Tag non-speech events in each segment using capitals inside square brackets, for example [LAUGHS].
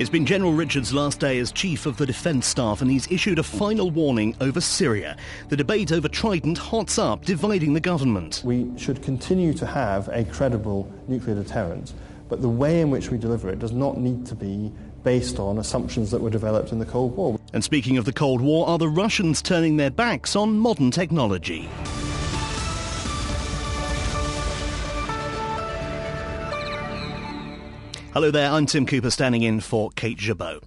It's been General Richard's last day as Chief of the Defence Staff and he's issued a final warning over Syria. The debate over Trident hots up, dividing the government. We should continue to have a credible nuclear deterrent, but the way in which we deliver it does not need to be based on assumptions that were developed in the Cold War. And speaking of the Cold War, are the Russians turning their backs on modern technology? Hello there, I'm Tim Cooper standing in for Kate Jabot.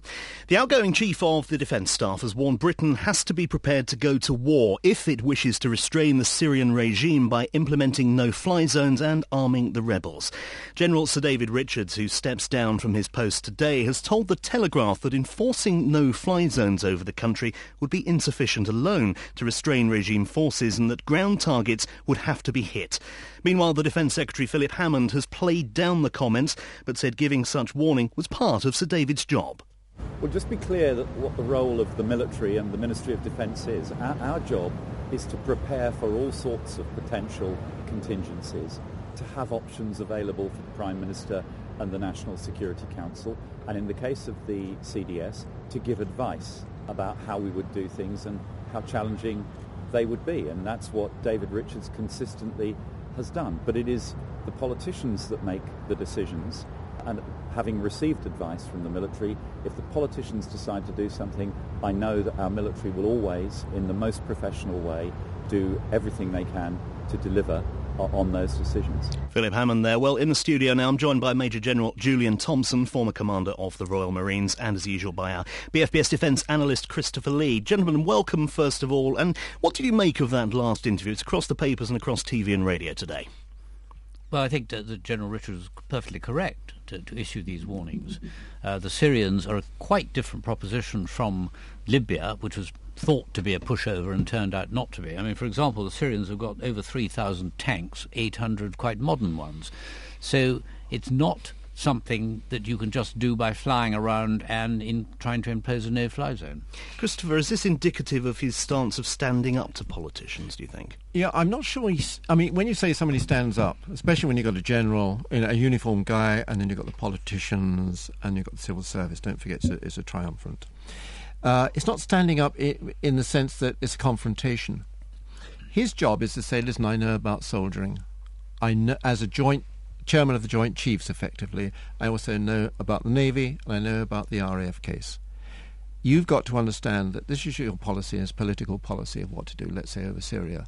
The outgoing chief of the defence staff has warned Britain has to be prepared to go to war if it wishes to restrain the Syrian regime by implementing no-fly zones and arming the rebels. General Sir David Richards, who steps down from his post today, has told The Telegraph that enforcing no-fly zones over the country would be insufficient alone to restrain regime forces and that ground targets would have to be hit. Meanwhile, the Defence Secretary Philip Hammond has played down the comments but said giving such warning was part of Sir David's job. Well, just be clear that what the role of the military and the Ministry of Defence is. Our, our, job is to prepare for all sorts of potential contingencies, to have options available for the Prime Minister and the National Security Council, and in the case of the CDS, to give advice about how we would do things and how challenging they would be. And that's what David Richards consistently has done. But it is the politicians that make the decisions and having received advice from the military, if the politicians decide to do something, I know that our military will always, in the most professional way, do everything they can to deliver on those decisions. Philip Hammond there. Well, in the studio now, I'm joined by Major General Julian Thompson, former commander of the Royal Marines, and as usual by our BFBS defence analyst Christopher Lee. Gentlemen, welcome first of all. And what did you make of that last interview? It's across the papers and across TV and radio today. Well, I think that, that General Richard was perfectly correct to, to issue these warnings. Uh, the Syrians are a quite different proposition from Libya, which was thought to be a pushover and turned out not to be. I mean, for example, the Syrians have got over 3,000 tanks, 800 quite modern ones. So it's not something that you can just do by flying around and in trying to impose a no-fly zone. Christopher, is this indicative of his stance of standing up to politicians, do you think? Yeah, I'm not sure he's... I mean, when you say somebody stands up, especially when you've got a general, you know, a uniformed guy, and then you've got the politicians, and you've got the civil service, don't forget it's a, it's a triumvirate. Uh, it's not standing up in, in the sense that it's a confrontation. His job is to say, listen, I know about soldiering. I know, as a joint chairman of the Joint Chiefs, effectively. I also know about the Navy and I know about the RAF case. You've got to understand that this is your policy as political policy of what to do, let's say over Syria.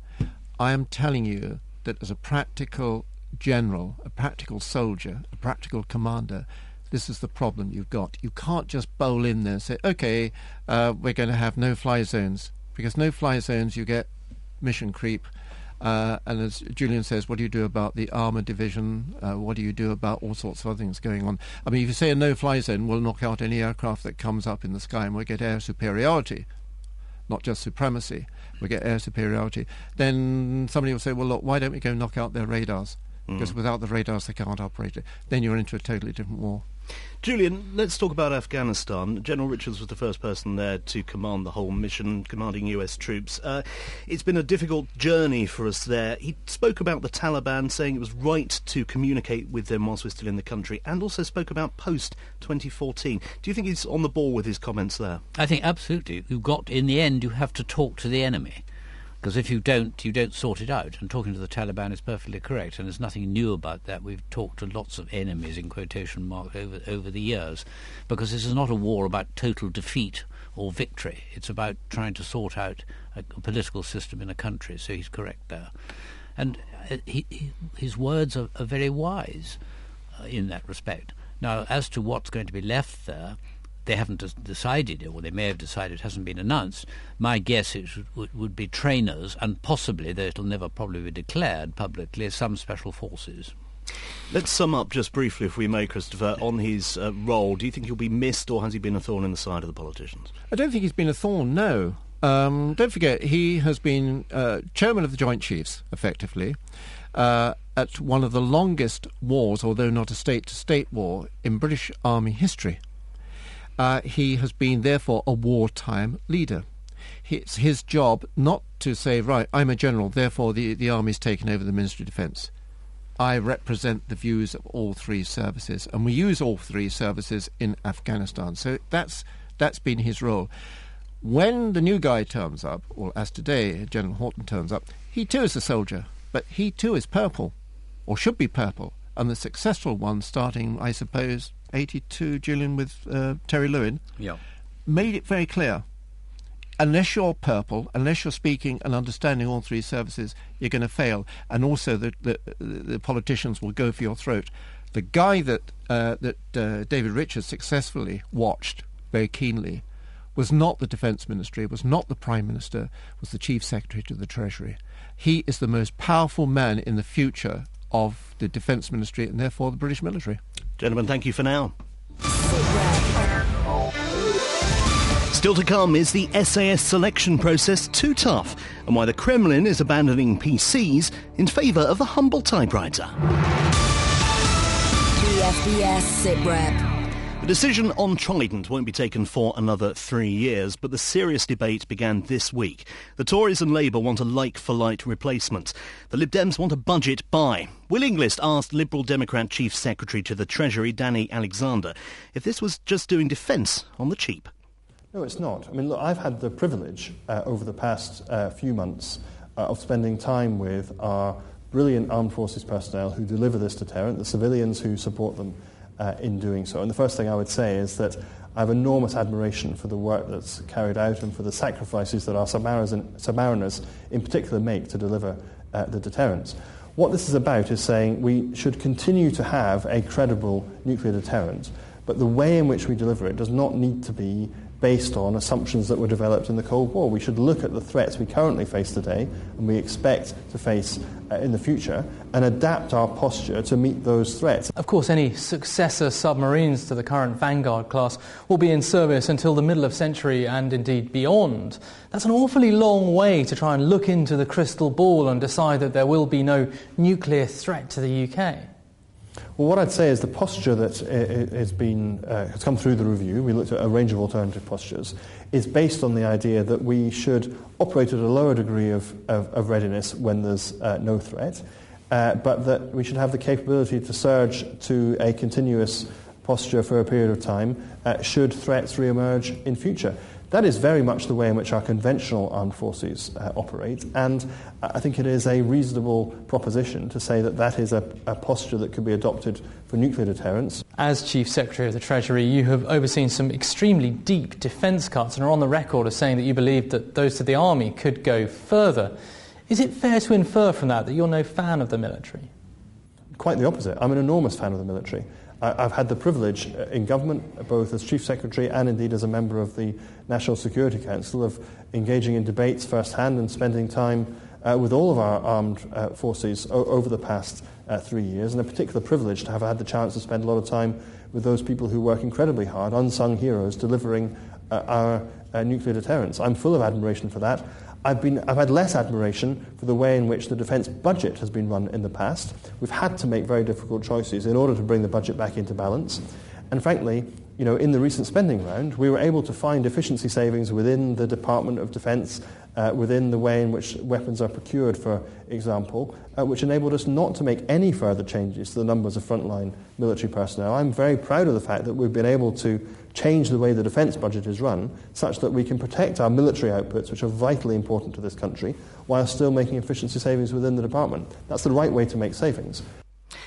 I am telling you that as a practical general, a practical soldier, a practical commander, this is the problem you've got. You can't just bowl in there and say, okay, uh, we're going to have no fly zones. Because no fly zones, you get mission creep, uh, and as Julian says, what do you do about the armour division? Uh, what do you do about all sorts of other things going on? I mean, if you say a no-fly zone, we'll knock out any aircraft that comes up in the sky and we'll get air superiority, not just supremacy. We get air superiority. Then somebody will say, well, look, why don't we go knock out their radars? Because mm. without the radars, they can't operate it. Then you're into a totally different war. Julian, let's talk about Afghanistan. General Richards was the first person there to command the whole mission, commanding US troops. Uh, it's been a difficult journey for us there. He spoke about the Taliban, saying it was right to communicate with them whilst we're still in the country, and also spoke about post 2014. Do you think he's on the ball with his comments there? I think absolutely. You've got, in the end, you have to talk to the enemy. Because if you don't, you don't sort it out. And talking to the Taliban is perfectly correct, and there's nothing new about that. We've talked to lots of enemies in quotation marks over over the years, because this is not a war about total defeat or victory. It's about trying to sort out a, a political system in a country. So he's correct there, and uh, he, he, his words are, are very wise uh, in that respect. Now, as to what's going to be left there, they haven't decided, or they may have decided, it hasn't been announced. My guess is would, would be trainers, and possibly, though it'll never probably be declared publicly, some special forces. Let's sum up just briefly, if we may, Christopher, on his uh, role. Do you think he'll be missed, or has he been a thorn in the side of the politicians? I don't think he's been a thorn. No. Um, don't forget, he has been uh, chairman of the Joint Chiefs, effectively, uh, at one of the longest wars, although not a state-to-state war, in British Army history. Uh, he has been, therefore, a wartime leader. It's his job not to say, right, I'm a general, therefore the, the army's taken over the Ministry of Defence. I represent the views of all three services, and we use all three services in Afghanistan. So that's that's been his role. When the new guy turns up, or as today General Horton turns up, he too is a soldier, but he too is purple, or should be purple. And the successful one, starting, I suppose, 82, Julian, with uh, Terry Lewin, Yeah. made it very clear. Unless you're purple, unless you're speaking and understanding all three services, you're going to fail. And also, the, the, the politicians will go for your throat. The guy that uh, that uh, David Richards successfully watched very keenly was not the Defence Ministry, was not the Prime Minister, was the Chief Secretary to the Treasury. He is the most powerful man in the future of the Defence Ministry and therefore the British military. Gentlemen, thank you for now. Still to come is the SAS selection process too tough and why the Kremlin is abandoning PCs in favour of the humble typewriter. BFBS SITREP. The decision on Trident won't be taken for another three years, but the serious debate began this week. The Tories and Labour want a like-for-like replacement. The Lib Dems want a budget buy. Will Inglis asked Liberal Democrat Chief Secretary to the Treasury, Danny Alexander, if this was just doing defence on the cheap. No, it's not. I mean, look, I've had the privilege uh, over the past uh, few months uh, of spending time with our brilliant armed forces personnel who deliver this deterrent, the civilians who support them uh, in doing so. And the first thing I would say is that I have enormous admiration for the work that's carried out and for the sacrifices that our submariners, in, particular make to deliver uh, the deterrence. What this is about is saying we should continue to have a credible nuclear deterrent, but the way in which we deliver it does not need to be based on assumptions that were developed in the Cold War. We should look at the threats we currently face today and we expect to face uh, in the future and adapt our posture to meet those threats. Of course, any successor submarines to the current Vanguard class will be in service until the middle of century and indeed beyond. That's an awfully long way to try and look into the crystal ball and decide that there will be no nuclear threat to the UK. Well, what I'd say is the posture that i- has, been, uh, has come through the review, we looked at a range of alternative postures, is based on the idea that we should operate at a lower degree of, of, of readiness when there's uh, no threat, uh, but that we should have the capability to surge to a continuous posture for a period of time uh, should threats re-emerge in future. That is very much the way in which our conventional armed forces uh, operate, and I think it is a reasonable proposition to say that that is a, a posture that could be adopted for nuclear deterrence. As Chief Secretary of the Treasury, you have overseen some extremely deep defence cuts and are on the record as saying that you believe that those to the Army could go further. Is it fair to infer from that that you're no fan of the military? Quite the opposite. I'm an enormous fan of the military. I've had the privilege uh, in government, both as Chief Secretary and indeed as a member of the National Security Council, of engaging in debates firsthand and spending time uh, with all of our armed uh, forces o- over the past uh, three years, and a particular privilege to have had the chance to spend a lot of time with those people who work incredibly hard, unsung heroes, delivering uh, our uh, nuclear deterrence. I'm full of admiration for that. I've, been, I've had less admiration for the way in which the defence budget has been run in the past. We've had to make very difficult choices in order to bring the budget back into balance. And frankly, you know, in the recent spending round, we were able to find efficiency savings within the Department of Defence, uh, within the way in which weapons are procured, for example, uh, which enabled us not to make any further changes to the numbers of frontline military personnel. I'm very proud of the fact that we've been able to change the way the defence budget is run such that we can protect our military outputs, which are vitally important to this country, while still making efficiency savings within the department. That's the right way to make savings.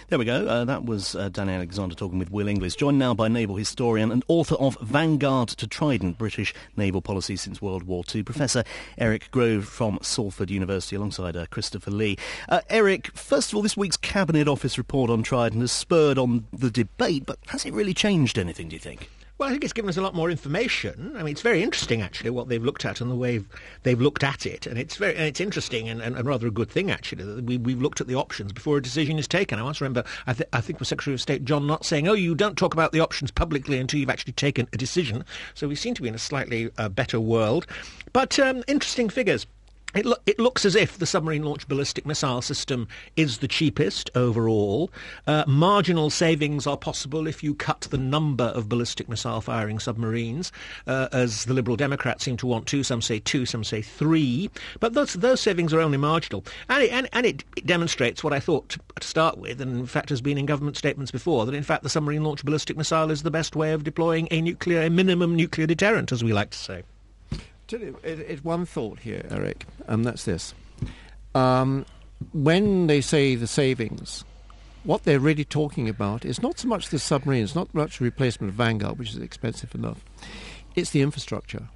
There we go. Uh, that was uh, Danny Alexander talking with Will Inglis, joined now by naval historian and author of Vanguard to Trident, British Naval Policy since World War II, Professor Eric Grove from Salford University, alongside uh, Christopher Lee. Uh, Eric, first of all, this week's Cabinet Office report on Trident has spurred on the debate, but has it really changed anything, do you think? Well, I think it's given us a lot more information. I mean, it's very interesting actually what they've looked at and the way they've looked at it, and it's very and it's interesting and, and, and rather a good thing actually that we we've looked at the options before a decision is taken. I once remember I, th- I think the Secretary of State John Nott saying, "Oh, you don't talk about the options publicly until you've actually taken a decision." So we seem to be in a slightly uh, better world, but um, interesting figures. It, lo- it, looks as if the submarine-launched ballistic missile system is the cheapest overall. Uh, marginal savings are possible if you cut the number of ballistic missile-firing submarines, uh, as the Liberal Democrats seem to want to. Some say two, some say three. But those, those savings are only marginal. And, it, and, and it, it, demonstrates what I thought to, start with, and in fact has been in government statements before, that in fact the submarine-launched ballistic missile is the best way of deploying a nuclear, a minimum nuclear deterrent, as we like to say. Tell you it it's one thought here, Eric, and that's this. Um, when they say the savings, what they're really talking about is not so much the submarines, not much replacement of Vanguard, which is expensive enough. It's the infrastructure.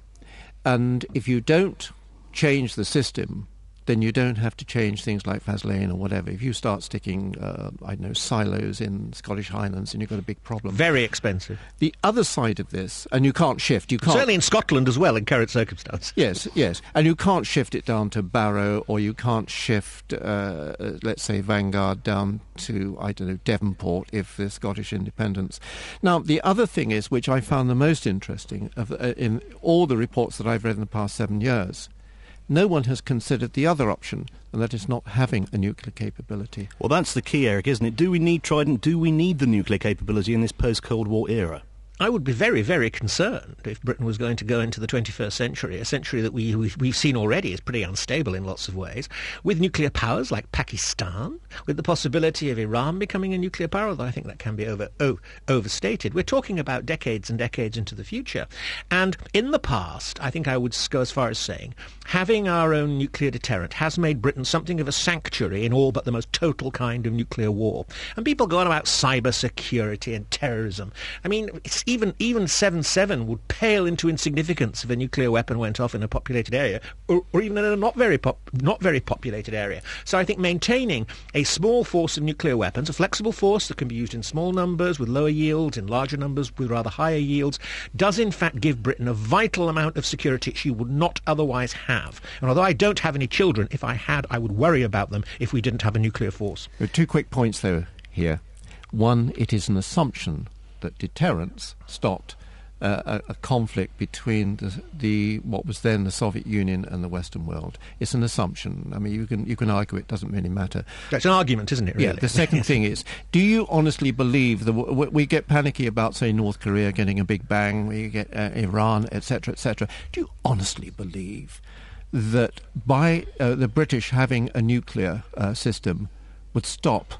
And if you don't change the system, then you don't have to change things like Faslane or whatever. If you start sticking, uh, I don't know, silos in Scottish Highlands, and you've got a big problem. Very expensive. The other side of this, and you can't shift. You can't certainly in Scotland as well in current circumstances. Yes, yes, and you can't shift it down to Barrow, or you can't shift, uh, let's say, Vanguard down to I don't know Devonport if the Scottish independence. Now, the other thing is, which I found the most interesting of, uh, in all the reports that I've read in the past seven years no one has considered the other option, and that is not having a nuclear capability. Well, that's the key, Eric, isn't it? Do we need Trident? Do we need the nuclear capability in this post Cold War era? I would be very, very concerned if Britain was going to go into the 21st century, a century that we, we've seen already is pretty unstable in lots of ways, with nuclear powers like Pakistan, with the possibility of Iran becoming a nuclear power, although I think that can be over, oh, overstated. We're talking about decades and decades into the future. And in the past, I think I would go as far as saying, having our own nuclear deterrent has made Britain something of a sanctuary in all but the most total kind of nuclear war. And people go on about cyber security and terrorism. I mean, it's even even seven seven would pale into insignificance if a nuclear weapon went off in a populated area, or, or even in a not very pop, not very populated area. So I think maintaining a small force of nuclear weapons, a flexible force that can be used in small numbers with lower yields, in larger numbers with rather higher yields, does in fact give Britain a vital amount of security she would not otherwise have. And although I don't have any children, if I had, I would worry about them if we didn't have a nuclear force. Two quick points though here. One, it is an assumption that deterrence stopped uh, a, a, conflict between the, the, what was then the Soviet Union and the Western world. It's an assumption. I mean, you can you can argue it doesn't really matter. It's an argument, isn't it? Really? Yeah. The second [LAUGHS] thing is, do you honestly believe that we get panicky about, say, North Korea getting a big bang, we get uh, Iran, etc., etc. Do you honestly believe that by uh, the British having a nuclear uh, system would stop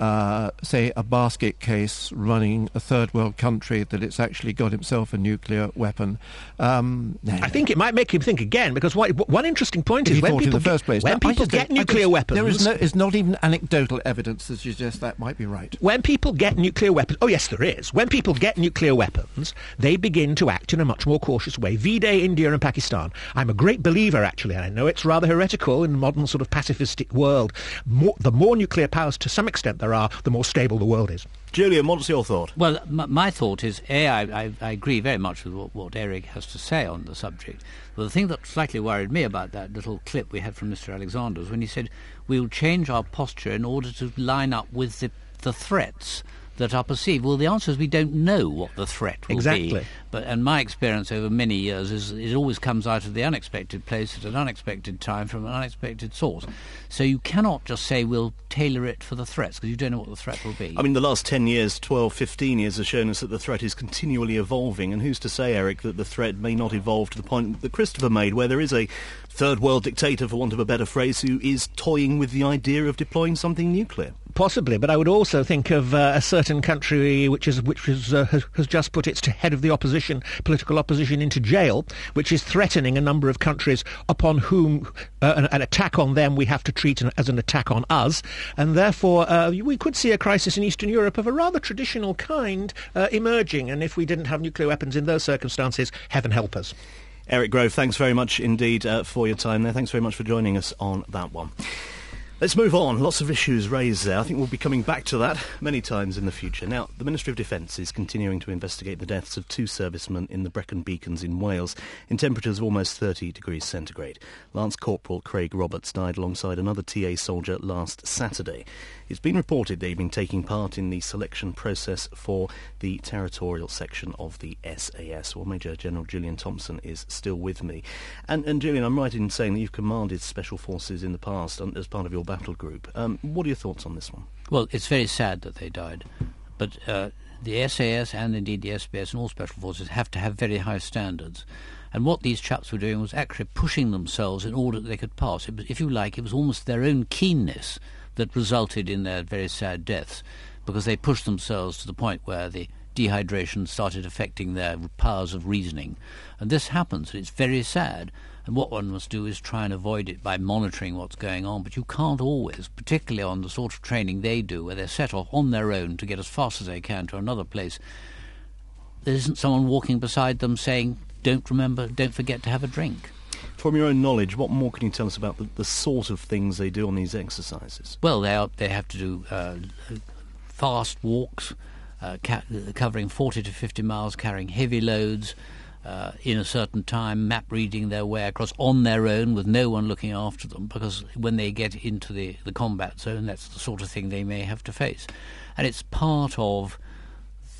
uh, say, a basket case running a third world country that it's actually got himself a nuclear weapon. Um, I think it might make him think again because what, one interesting point is when people, in the first place. when people get nuclear weapons, there is, no, is not even anecdotal evidence that suggests that might be right. When people get nuclear weapons, oh yes, there is. When people get nuclear weapons, they begin to act in a much more cautious way. V-Day, India and Pakistan. I'm a great believer, actually, and I know it's rather heretical in the modern sort of pacifistic world. More, the more nuclear powers, to some extent, there are, the more stable the world is. Julian, what's your thought? Well, m- my thought is, A, I, I, I agree very much with what, what, Eric has to say on the subject. But the thing that slightly worried me about that little clip we had from Mr. Alexander was when he said, we'll change our posture in order to line up with the, the threats that are perceived? Well, the answer is we don't know what the threat will exactly. be. But and my experience over many years is it always comes out of the unexpected place at an unexpected time from an unexpected source. So you cannot just say we'll tailor it for the threats because you don't know what the threat will be. I mean, the last 10 years, 12, 15 years have shown us that the threat is continually evolving. And who's to say, Eric, that the threat may not evolve to the point that Christopher made, where there is a third world dictator, for want of a better phrase, who is toying with the idea of deploying something nuclear? Possibly, but I would also think of uh, a certain country which is which is, uh, has, has, just put its head of the opposition, political opposition, into jail, which is threatening a number of countries upon whom uh, an, an, attack on them we have to treat as an attack on us, and therefore uh, we could see a crisis in Eastern Europe of a rather traditional kind uh, emerging. And if we didn't have nuclear weapons in those circumstances, heaven help us. Eric Grove, thanks very much indeed uh, for your time there. Thanks very much for joining us on that one. Let's move on. Lots of issues raised there. I think we'll be coming back to that many times in the future. Now, the Ministry of Defence is continuing to investigate the deaths of two servicemen in the Brecon Beacons in Wales in temperatures of almost 30 degrees centigrade. Lance Corporal Craig Roberts died alongside another TA soldier last Saturday. It's been reported they've been taking part in the selection process for the territorial section of the SAS. Well, Major General Julian Thompson is still with me. And, and Gillian, I'm right in saying that you've commanded special forces in the past as part of your battle group. Um, what are your thoughts on this one? Well, it's very sad that they died, but uh, the SAS and indeed the SBS and all special forces have to have very high standards. And what these chaps were doing was actually pushing themselves in order that they could pass. It was, if you like, it was almost their own keenness that resulted in their very sad deaths because they pushed themselves to the point where the dehydration started affecting their powers of reasoning. And this happens, and it's very sad. And what one must do is try and avoid it by monitoring what's going on. But you can't always, particularly on the sort of training they do, where they're set off on their own to get as fast as they can to another place. There isn't someone walking beside them saying, don't remember, don't forget to have a drink. From your own knowledge, what more can you tell us about the, the sort of things they do on these exercises? Well, they are, they have to do uh, fast walks, uh, ca- covering 40 to 50 miles, carrying heavy loads. Uh, in a certain time, map reading their way across on their own with no one looking after them, because when they get into the, the combat zone, that's the sort of thing they may have to face. And it's part of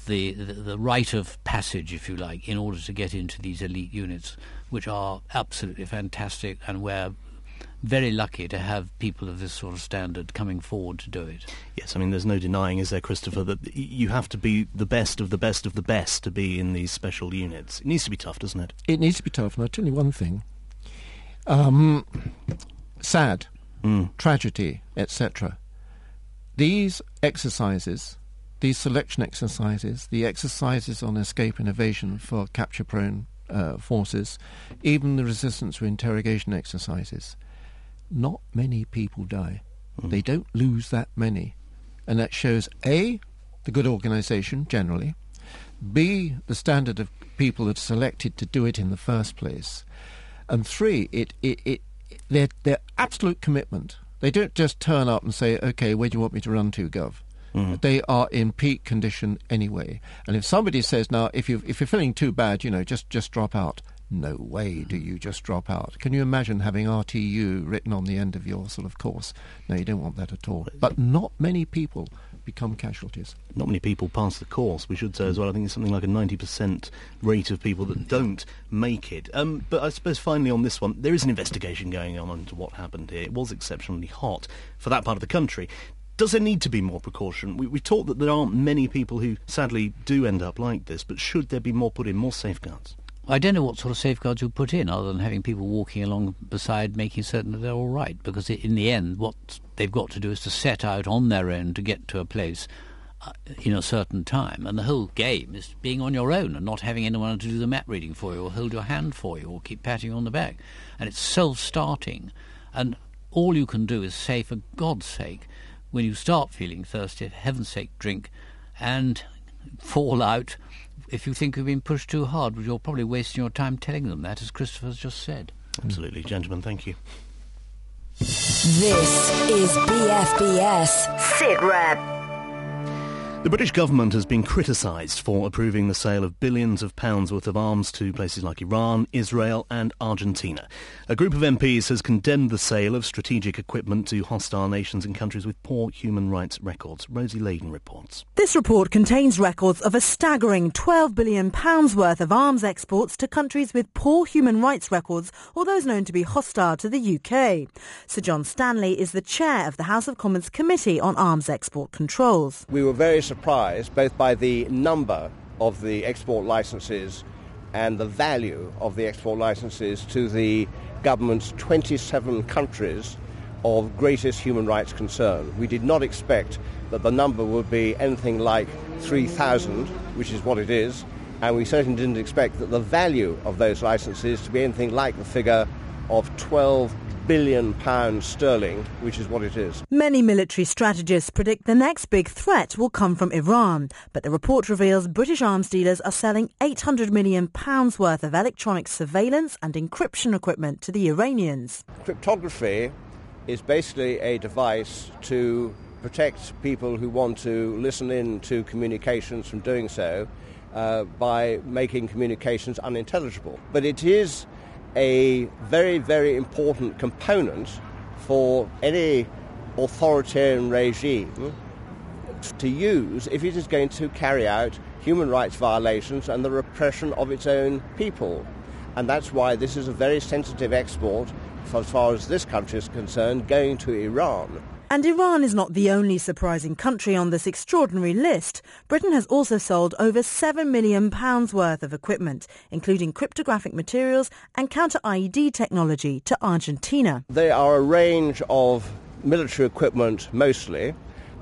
the, the, the rite of passage, if you like, in order to get into these elite units, which are absolutely fantastic, and we're very lucky to have people of this sort of standard coming forward to do it. Yes, I mean, there's no denying, is there, Christopher, that you have to be the best of the best of the best to be in these special units. It needs to be tough, doesn't it? It needs to be tough, and I'll tell you one thing. Um, sad, Mm. tragedy, etc. These exercises, these selection exercises, the exercises on escape and evasion for capture prone uh, forces, even the resistance to interrogation exercises, not many people die. They don't lose that many. And that shows A, the good organisation generally, B, the standard of people that are selected to do it in the first place, and three, it, it, it, their, their absolute commitment. They don't just turn up and say, okay, where do you want me to run to, Gov? They are in peak condition anyway. And if somebody says, now, if, you if you're feeling too bad, you know, just, just drop out. No way do you just drop out. Can you imagine having RTU written on the end of your sort of course? No, you don't want that at all. But not many people become casualties. Not many people pass the course, we should say as well. I think it's something like a 90% rate of people that don't make it. Um, but I suppose finally on this one, there is an investigation going on into what happened here. It was exceptionally hot for that part of the country. Does there need to be more precaution? We, we talk that there aren't many people who sadly do end up like this, but should there be more put in, more safeguards? I don't know what sort of safeguards you put in, other than having people walking along beside, making certain that they're all right. Because in the end, what they've got to do is to set out on their own to get to a place uh, in a certain time. And the whole game is being on your own and not having anyone to do the map reading for you, or hold your hand for you, or keep patting you on the back. And it's self-starting, and all you can do is say, for God's sake, when you start feeling thirsty, for heaven's sake, drink, and fall out if you think you've been pushed too hard, you're probably wasting your time telling them that, as Christopher's just said. Absolutely. Gentlemen, thank you. This is BFBS SITREP. The British government has been criticised for approving the sale of billions of pounds worth of arms to places like Iran, Israel and Argentina. A group of MPs has condemned the sale of strategic equipment to hostile nations and countries with poor human rights records. Rosie Layden reports. This report contains records of a staggering £12 billion worth of arms exports to countries with poor human rights records or those known to be hostile to the UK. Sir John Stanley is the chair of the House of Commons Committee on Arms Export Controls. We were very surprised both by the number of the export licenses and the value of the export licenses to the government's 27 countries of greatest human rights concern. We did not expect that the number would be anything like 3,000, which is what it is, and we certainly didn't expect that the value of those licenses to be anything like the figure of 12 billion pounds sterling, which is what it is. Many military strategists predict the next big threat will come from Iran, but the report reveals British arms dealers are selling 800 million pounds worth of electronic surveillance and encryption equipment to the Iranians. Cryptography is basically a device to protect people who want to listen in to communications from doing so uh, by making communications unintelligible. But it is a very, very important component for any authoritarian regime to use if it is going to carry out human rights violations and the repression of its own people. And that's why this is a very sensitive export, as far as this country is concerned, going to Iran. And Iran is not the only surprising country on this extraordinary list. Britain has also sold over £7 million worth of equipment, including cryptographic materials and counter-IED technology to Argentina. They are a range of military equipment mostly,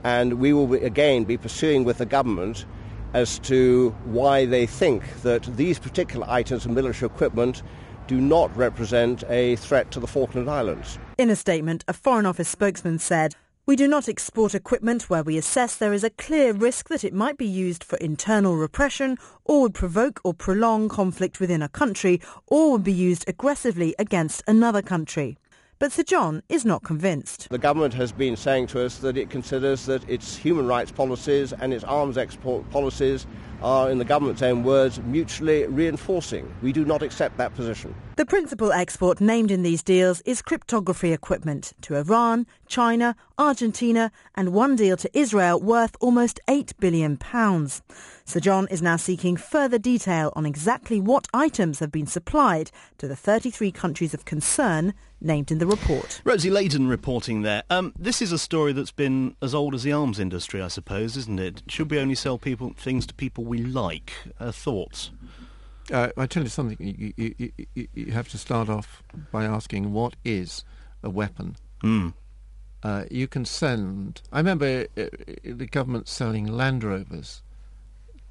and we will again be pursuing with the government as to why they think that these particular items of military equipment do not represent a threat to the Falkland Islands. In a statement, a Foreign Office spokesman said, we do not export equipment where we assess there is a clear risk that it might be used for internal repression or would provoke or prolong conflict within a country or would be used aggressively against another country. But Sir John is not convinced. The government has been saying to us that it considers that its human rights policies and its arms export policies are, in the government's own words, mutually reinforcing. We do not accept that position. The principal export named in these deals is cryptography equipment to Iran, China, Argentina, and one deal to Israel worth almost £8 billion. Sir John is now seeking further detail on exactly what items have been supplied to the 33 countries of concern named in the report. Rosie Layden reporting there. Um, this is a story that's been as old as the arms industry, I suppose, isn't it? Should we only sell people things to people we like? Uh, thoughts? Uh, I tell you something. You, you, you, you, have to start off by asking what is a weapon. Mm. Uh, you can send. I remember uh, the government selling Land Rovers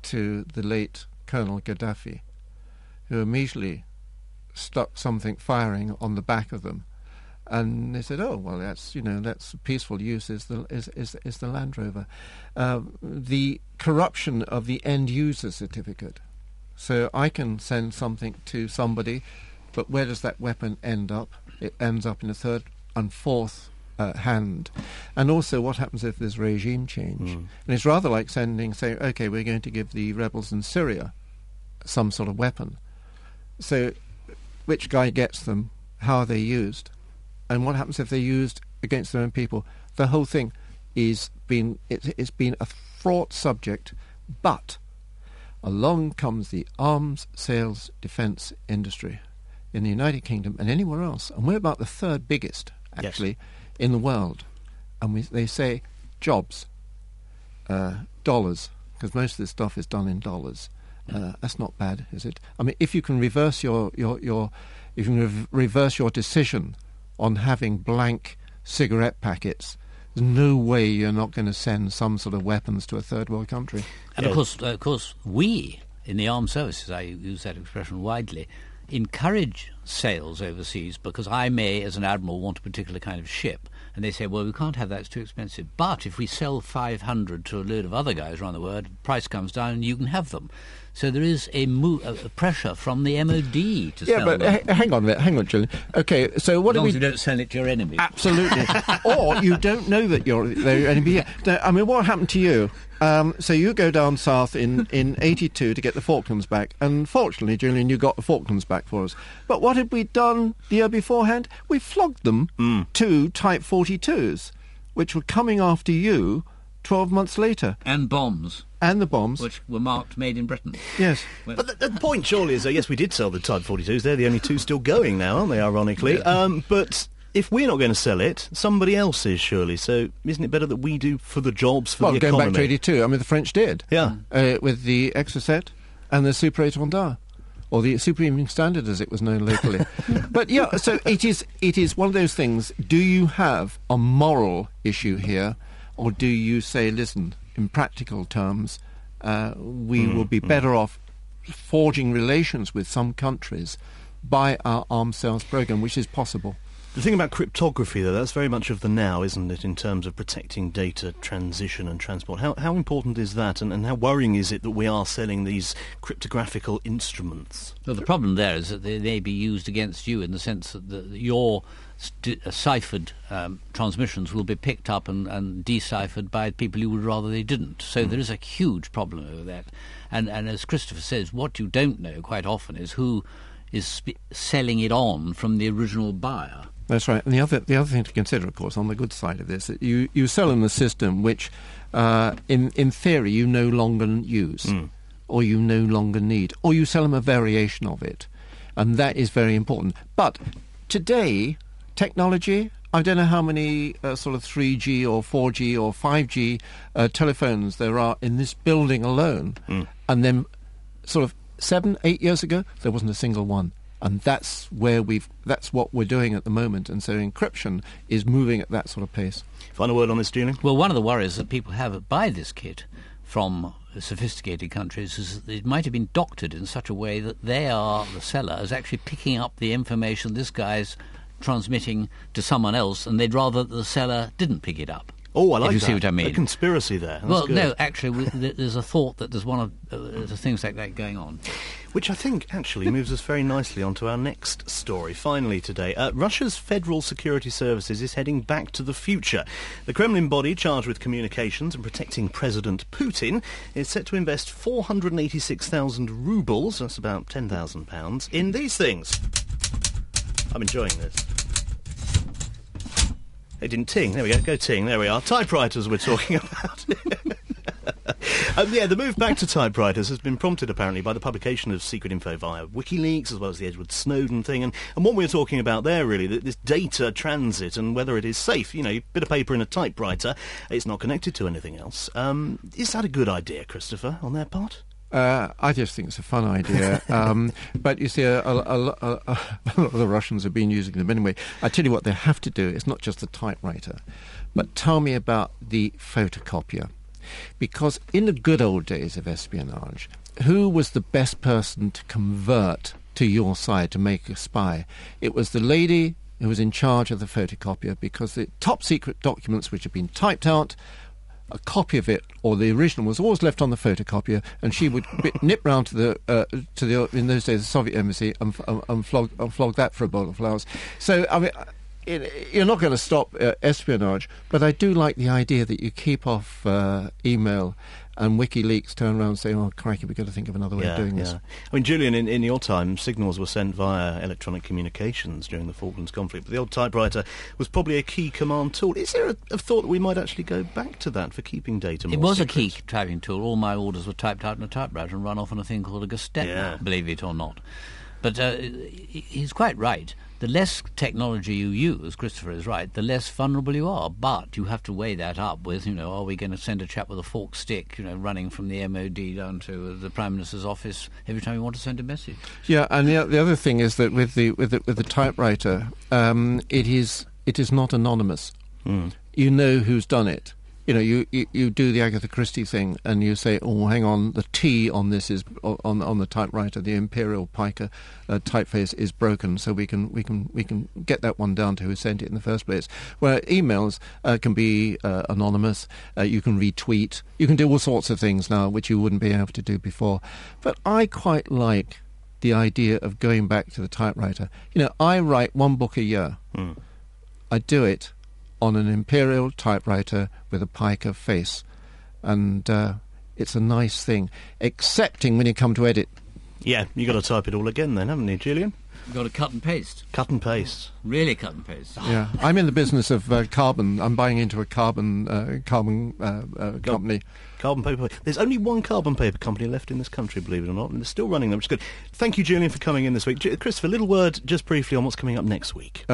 to the late Colonel Gaddafi, who immediately stuck something firing on the back of them. And they said, "Oh, well, that's you know that's peaceful use is the is is, is the Land Rover." Uh, the corruption of the end user certificate. So I can send something to somebody, but where does that weapon end up? It ends up in a third and fourth uh, hand. And also, what happens if there's regime change? Mm. And it's rather like sending, say, okay, we're going to give the rebels in Syria some sort of weapon. So which guy gets them, how are they used, and what happens if they're used against their own people. The whole thing is been it, it's been a fraught subject, but along comes the arms sales defence industry in the United Kingdom and anywhere else, and we're about the third biggest actually yes. In the world, and we, they say jobs, uh, dollars, because most of this stuff is done in dollars. Uh, that's not bad, is it? I mean, if you can reverse your your, your if you can re- reverse your decision on having blank cigarette packets, there's no way you're not going to send some sort of weapons to a third world country. And of course, of course, we in the armed services, I use that expression widely, encourage sales overseas because I may, as an admiral, want a particular kind of ship. And they say, well, we can't have that, it's too expensive. But if we sell 500 to a load of other guys around the world, price comes down and you can have them. So there is a, mo- a pressure from the MOD to yeah, sell but them. H- hang on a minute, hang on, Julian. Okay, so what as long do we... as you don't sell it to your enemy. Absolutely. [LAUGHS] or you don't know that you're their enemy. I mean, what happened to you? Um, so you go down south in, in [LAUGHS] 82 to get the Falklands back, and fortunately, Julian, you got the Falklands back for us. But what had we done the year beforehand? We flogged them mm. to Type 42s, which were coming after you 12 months later. And bombs. And the bombs. Which were marked made in Britain. Yes. But the, the point surely is that, yes, we did sell the Type 42s. They're the only two still going now, aren't they, ironically? Yeah. Um, but if we're not going to sell it, somebody else is surely. So isn't it better that we do for the jobs, for well, the going economy? back to 82, I mean, the French did. Yeah. Uh, with the Exocet and the Super Étendard. Or the Super Evening Standard, as it was known locally. [LAUGHS] but yeah, so it is, it is one of those things. Do you have a moral issue here, or do you say, listen, in practical terms, uh, we Mm, will be better off forging relations with some countries by our arms sales program, which is possible. The thing about cryptography, though, that's very much of the now, isn't it, in terms of protecting data transition and transport? How, how important is that, and, and how worrying is it that we are selling these cryptographical instruments? Well, the problem there is that they may be used against you in the sense that the, your st- uh, ciphered um, transmissions will be picked up and, and, deciphered by people you would rather they didn't. So mm. there is a huge problem over that. And, and as Christopher says, what you don't know quite often is who is sp- selling it on from the original buyer. That's right. And the other the other thing to consider, of course, on the good side of this, that you, you sell them a system which, uh, in in theory, you no longer use, mm. or you no longer need, or you sell them a variation of it, and that is very important. But today, technology. I don't know how many uh, sort of 3G or 4G or 5G uh, telephones there are in this building alone, mm. and then sort of seven, eight years ago, there wasn't a single one. And that's where we've that's what we're doing at the moment. And so encryption is moving at that sort of pace. Final word on this Julian? Well one of the worries that people have by this kit from sophisticated countries is that it might have been doctored in such a way that they are the seller is actually picking up the information this guy's transmitting to someone else and they'd rather the seller didn't pick it up Oh, I like if you that. see what I mean. A conspiracy there. That's well, good. no, actually, there's a thought that there's one of uh, things like that going on. Which I think actually moves us very nicely onto our next story. Finally, today, uh, Russia's Federal Security Services is heading back to the future. The Kremlin body charged with communications and protecting President Putin is set to invest 486,000 rubles, that's about 10,000 pounds, in these things. I'm enjoying this. It didn't ting. There we go. Go ting. There we are. Typewriters we're talking [LAUGHS] about. [LAUGHS] um, yeah, the move back to typewriters has been prompted apparently by the publication of secret info via WikiLeaks as well as the Edward Snowden thing. And, and what we are talking about there really, this data transit and whether it is safe. You know, a bit of paper in a typewriter, it's not connected to anything else. Um, is that a good idea, Christopher, on their part? Uh, I just think it's a fun idea. [LAUGHS] Um, but you see, a, a, a, [LAUGHS] a, lot of the Russians have been using them anyway. I tell you what they have to do. It's not just the typewriter, but tell me about the photocopier. Because in the good old days of espionage, who was the best person to convert to your side to make a spy? It was the lady who was in charge of the photocopier because the top secret documents which had been typed out a copy of it or the original was always left on the photocopier, and she would [LAUGHS] nip round to the uh, to the in those days the Soviet embassy and, and, and flog and flog that for a bowl of flowers. So I mean. It, you're not going to stop uh, espionage, but I do like the idea that you keep off uh, email and WikiLeaks turn around and say, "Oh, crikey, we've got to think of another way yeah, of doing yeah. this." I mean, Julian, in, in your time, signals were sent via electronic communications during the Falklands conflict, but the old typewriter was probably a key command tool. Is there a, a thought that we might actually go back to that for keeping data? it was secret? a key typing tool. All my orders were typed out in a typewriter and run off on a thing called a Gestetner, yeah. believe it or not. But uh, he's quite right the less technology you use, Christopher is right, the less vulnerable you are. But you have to weigh that up with, you know, are we going to send a chap with a forked stick, you know, running from the MOD down to the Prime Minister's office every time you want to send a message? Yeah, and the, the other thing is that with the with the, with the typewriter, um, it is it is not anonymous. Mm. You know who's done it you know, you, you, you, do the Agatha Christie thing and you say, oh, hang on, the T on this is on on the typewriter, the Imperial Pica uh, typeface is broken, so we can we can we can get that one down to who sent it in the first place. Where emails uh, can be uh, anonymous, uh, you can retweet, you can do all sorts of things now which you wouldn't be able to do before. But I quite like the idea of going back to the typewriter. You know, I write one book a year. Mm. I do it on an imperial typewriter with a pica face. And uh, it's a nice thing, excepting when you come to edit. Yeah, you've got to type it all again then, haven't you, Julian? You've got to cut and paste. Cut and paste. Really cut and paste. [LAUGHS] Yeah, I'm in the business of uh, carbon. I'm buying into a carbon uh, carbon uh, uh, company. Carbon paper. There's only one carbon paper company left in this country, believe it or not, and they're still running them, which is good. Thank you, Julian, for coming in this week. Christopher, a little word just briefly on what's coming up next week.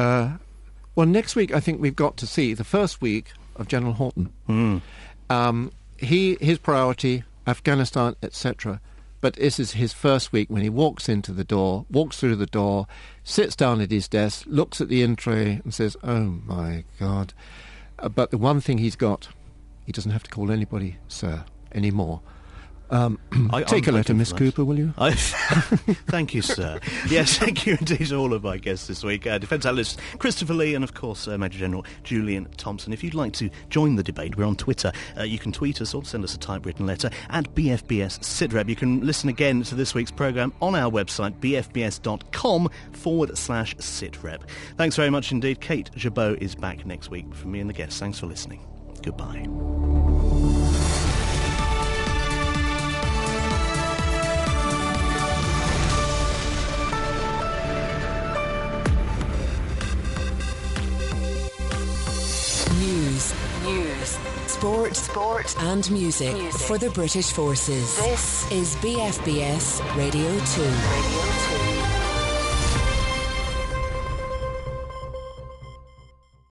Well, next week I think we've got to see the first week of General Horton. Mm. Um, he his priority Afghanistan, etc. But this is his first week when he walks into the door, walks through the door, sits down at his desk, looks at the in tray, and says, "Oh my God!" Uh, but the one thing he's got, he doesn't have to call anybody sir anymore. Um, [CLEARS THROAT] I- take I'm a letter, Miss. Cooper, will you? I, [LAUGHS] thank you, sir. yes, thank you indeed to all of my guests this week. Uh, Defence Analyst Christopher Lee and, of course, uh, Major General Julian Thompson. If you'd like to join the debate, we're on Twitter. Uh, you can tweet us or send us a typewritten letter at BFBS Sitrep. You can listen again to this week's programme on our website, bfbs.com forward slash sitrep. Thanks very much indeed. Kate Jabot is back next week from me and the guests. Thanks for listening. Goodbye. Sport, sport, and music, for the British forces. This is BFBS Radio 2. Radio 2.